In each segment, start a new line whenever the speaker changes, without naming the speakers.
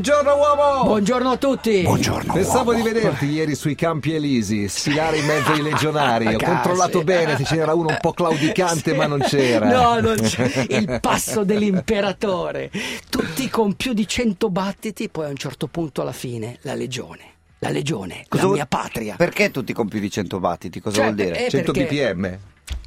Buongiorno uomo!
Buongiorno a tutti!
Buongiorno.
Pensavo
uomo.
di vederti ieri sui Campi Elisi, sfilare in mezzo ai legionari. Ho
Cazzo.
controllato bene se c'era uno un po' claudicante, ma non c'era.
No, non c'è. Il passo dell'imperatore. Tutti con più di 100 battiti, poi a un certo punto alla fine la legione. La legione,
Cosa
la mia patria.
Perché tutti con più di 100 battiti? Cosa
Cioè,
vuol dire?
eh,
100
perché-
bpm.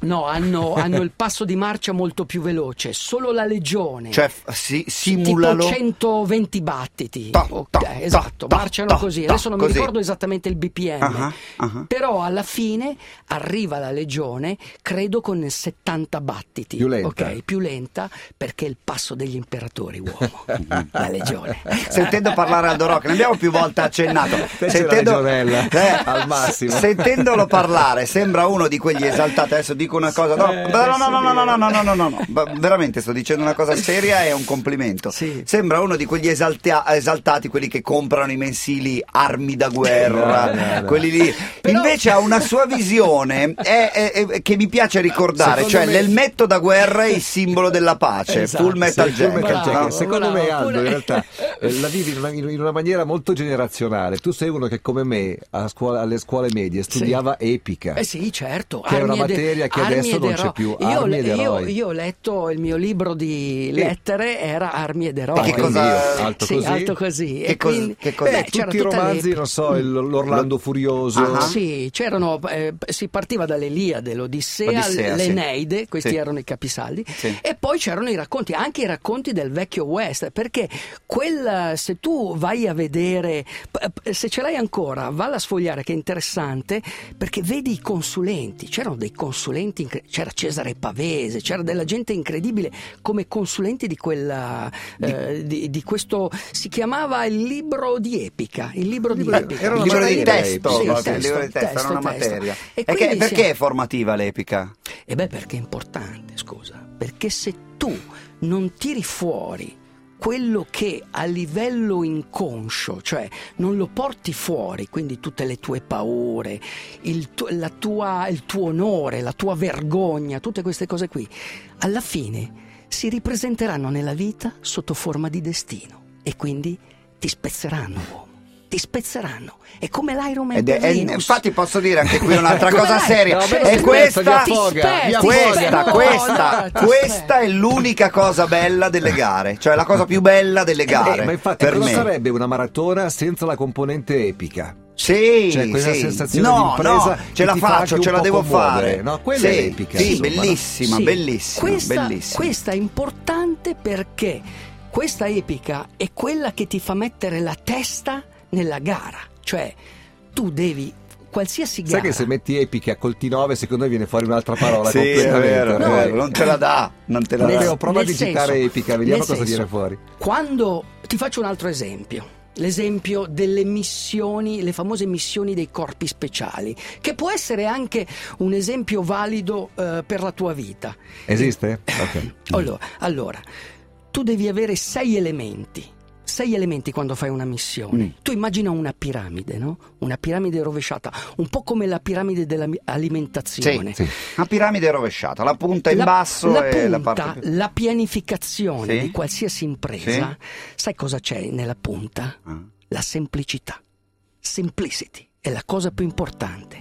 No, hanno, hanno il passo di marcia molto più veloce. Solo la legione.
Cioè, si, simulalo.
Tipo 120 battiti.
Ta,
Ok,
ta,
esatto,
ta,
marciano
ta,
così. Adesso non
così.
mi ricordo esattamente il BPM.
Ah, ah.
Però alla fine arriva la legione, credo con 70 battiti.
Più lenta.
Ok, più lenta perché è il passo degli imperatori, uomo. la legione.
Sentendo parlare Aldo Rock, ne abbiamo più volte accennato.
La legionella, al massimo.
Sentendolo parlare, sembra uno di quegli esaltati. Adesso dico una cosa. No,
Eh,
no, no, no, no, no, no, no, no, no, no, no. Veramente sto dicendo una cosa seria e è un complimento.
Sì.
Sembra uno di quegli esaltia- esaltati, quelli che comprano i mensili armi da guerra,
No, no, no.
quelli lì.
Però-
Invece ha una sua visione è- è- è- che mi piace ricordare,
Secondo
cioè
me-
l'elmetto da guerra è il simbolo della pace.
Esatto.
Full Metal
Sì, Full
Jacket.
Metal
Bravo,
Jacket. Secondo me,
bravo,
Aldo, in realtà eh, la vivi in una, in una maniera molto generazionale. Tu sei uno che, come me, a scuola- alle scuole medie studiava epica.
Eh sì, certo.
Che è una materia che adesso non c'è più.
Io,
Armi ed
io-
eroi.
io ho letto il mio libro di lettere, era Armi ed eroi.
E che cosa-
io, alto
Sì,
così.
alto così.
Che
E
cos-
quindi-
che cos'è?
beh,
Tutti
c'era
i romanzi,
l'epica.
non so, il- l'Orlando Furioso.
Ah.
Sì, c'erano, eh, si partiva dall'Eliade, l'Odissea,
L'Odissea, sì.
l'Eneide, questi
Sì.
erano i capisaldi,
Sì.
e poi c'erano i racconti, anche i racconti del vecchio West, perché quel, se tu vai a vedere, se ce l'hai ancora, valla a sfogliare che è interessante, perché vedi i consulenti, c'erano dei consulenti, incre- c'era Cesare Pavese, c'era della gente incredibile come consulenti di quella, eh, di, di questo, si chiamava il libro di epica, il libro di epica.
era
Il
una
libro di testo,
Sì,
no,
testo,
il libro di testo,
testo,
era una materia.
E
E che- perché è formativa l'epica?
E beh, perché è importante, scusa. Perché se tu non tiri fuori quello che a livello inconscio, cioè non lo porti fuori, quindi tutte le tue paure, il, tu- tua- il tuo onore, la tua vergogna, tutte queste cose qui, alla fine si ripresenteranno nella vita sotto forma di destino e quindi ti spezzeranno, uomo. Ti spezzeranno. È come l'Iron Man
Ed è- è- infatti posso dire anche qui un'altra cosa
dai?
seria.
No, ti
questa, questa,
No,
questa,
no,
questa
spezza.
è l'unica cosa bella delle gare, cioè la cosa più bella delle gare.
Eh, ma infatti,
per
cosa
me.
sarebbe una maratona senza la componente epica?
Sì,
Cioè, quella
sì.
sensazione
no,
di impresa
no, ce la faccio, ce la devo
commuovere,
fare.
no? Quella
sì,
è epica,
Sì,
insomma, no?
bellissima,
Sì,
bellissima,
questa,
bellissima.
questa è importante perché questa epica è quella che ti fa mettere la testa nella gara, cioè tu devi qualsiasi gara.
Sai che se metti epica col T9 secondo me viene fuori un'altra parola
Sì, è
completamente.
vero, è
No,
vero, non te la dà, non te la
Nel-
dà.
Prova a digitare
senso-
epica, vediamo cosa
senso,
viene fuori.
Quando ti faccio un altro esempio. L'esempio delle missioni, le famose missioni dei corpi speciali, che può essere anche un esempio valido eh, per la tua vita.
Esiste? Ok.
Allora, allora, tu devi avere sei elementi. Sei elementi quando fai una missione.
Mm.
Tu immagina una piramide, no? Una piramide rovesciata, un po' come la piramide dell'alimentazione.
Sì, Una piramide rovesciata, la punta in
La-
basso
la
e la
punta,
parte più...
la pianificazione
Sì.
di qualsiasi impresa, sai cosa c'è nella punta?
Ah.
La semplicità. Simplicity è la cosa più importante.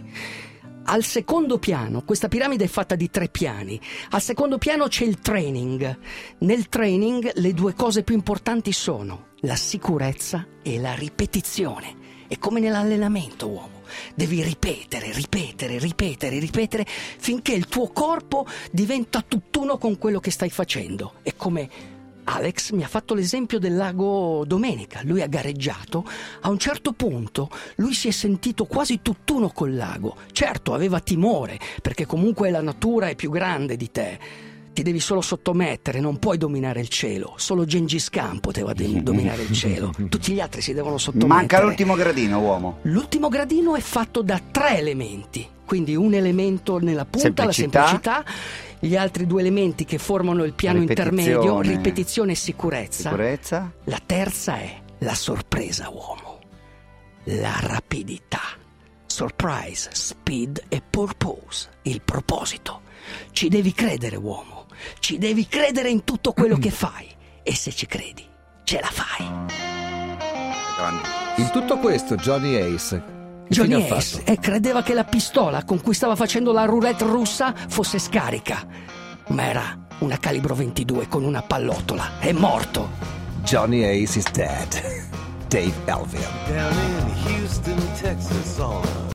Al secondo piano, questa piramide è fatta di tre piani. Al secondo piano c'è il training. Nel training le due cose più importanti sono la sicurezza e la ripetizione. È come nell'allenamento, uomo. Devi ripetere, ripetere, ripetere, ripetere finché il tuo corpo diventa tutt'uno con quello che stai facendo. È come Alex mi ha fatto l'esempio del lago Domenica. Lui ha gareggiato. A un certo punto lui si è sentito quasi tutt'uno col lago. Certo, aveva timore, perché comunque la natura è più grande di te. Ti devi solo sottomettere, non puoi dominare il cielo. Solo Gengis Khan poteva de- dominare il cielo. Tutti gli altri si devono sottomettere.
Manca l'ultimo gradino, uomo.
L'ultimo gradino è fatto da tre elementi, quindi un elemento nella punta,
Semplicità.
la semplicità, gli altri due elementi che formano il piano
Ripetizione.
intermedio, ripetizione e sicurezza.
Sicurezza?
La terza è la sorpresa, uomo, la rapidità. Surprise, speed e purpose, il proposito. Ci devi credere, uomo, ci devi credere in tutto quello che fai e se ci credi, ce la fai.
In tutto questo Johnny Ace
Johnny
fine ha
Ace
fatto?
e credeva che la pistola con cui stava facendo la roulette russa fosse scarica, ma era una calibro 22 con una pallottola. È morto.
Johnny Ace is dead. Dave Elvin.